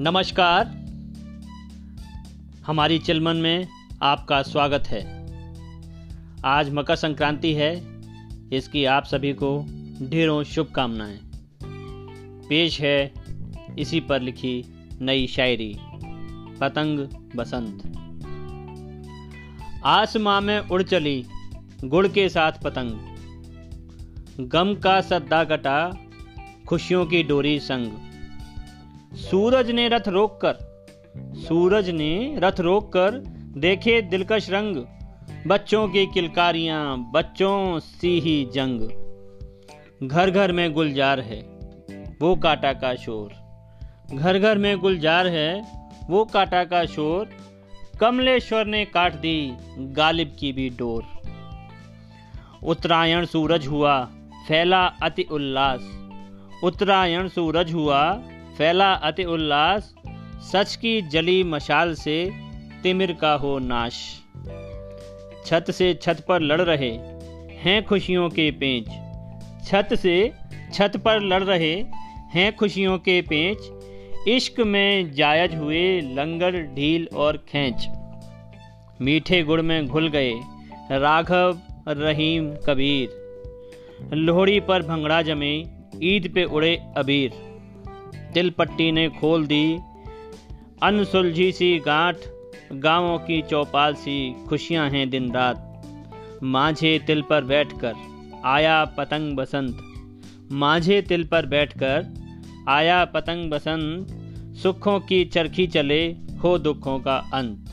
नमस्कार। हमारी चिलमन में आपका स्वागत है। आज मकर संक्रांति है, इसकी आप सभी को ढेरों शुभकामनाएँ। पेश है इसी पर लिखी नई शायरी, पतंग बसंत। आसमां में उड़ चली गुड़ के साथ पतंग। गम का सद्दा कटा खुशियों की डोरी संग। सूरज ने रथ रोककर, सूरज ने रथ रोककर देखे दिलकश रंग, बच्चों की किलकारियाँ, बच्चों सी ही जंग। घर घर में गुलजार है, वो काटा का शोर। घर घर में गुलजार है, वो काटा का शोर। कमलेश्वर ने काट दी गालिब की भी डोर। उत्तरायण सूरज हुआ, फैला अति उल्लास। उत्तरायण सूरज हुआ फैला अति उल्लास, सच की जली मशाल से तिमिर का हो नाश। छत से छत पर लड़ रहे हैं खुशियों के पेंच। छत से छत पर लड़ रहे हैं खुशियों के पेंच। इश्क में जायज़ हुए लंगर, ढील और खेच। मीठे गुड़ में घुल गए राघव रहीम कबीर। लोहड़ी पर भंगड़ा जमे, ईद पे उड़े अबीर। तिल पट्टी ने खोल दी। अनसुलझी सी गांठ, गाँवों की चौपाल सी खुशियाँ हैं दिन रात। माझे तिल पर बैठकर आया पतंग बसंत। माझे तिल पर बैठकर आया पतंग बसंत। सुखों की चरखी चले, हो दुखों का अंत।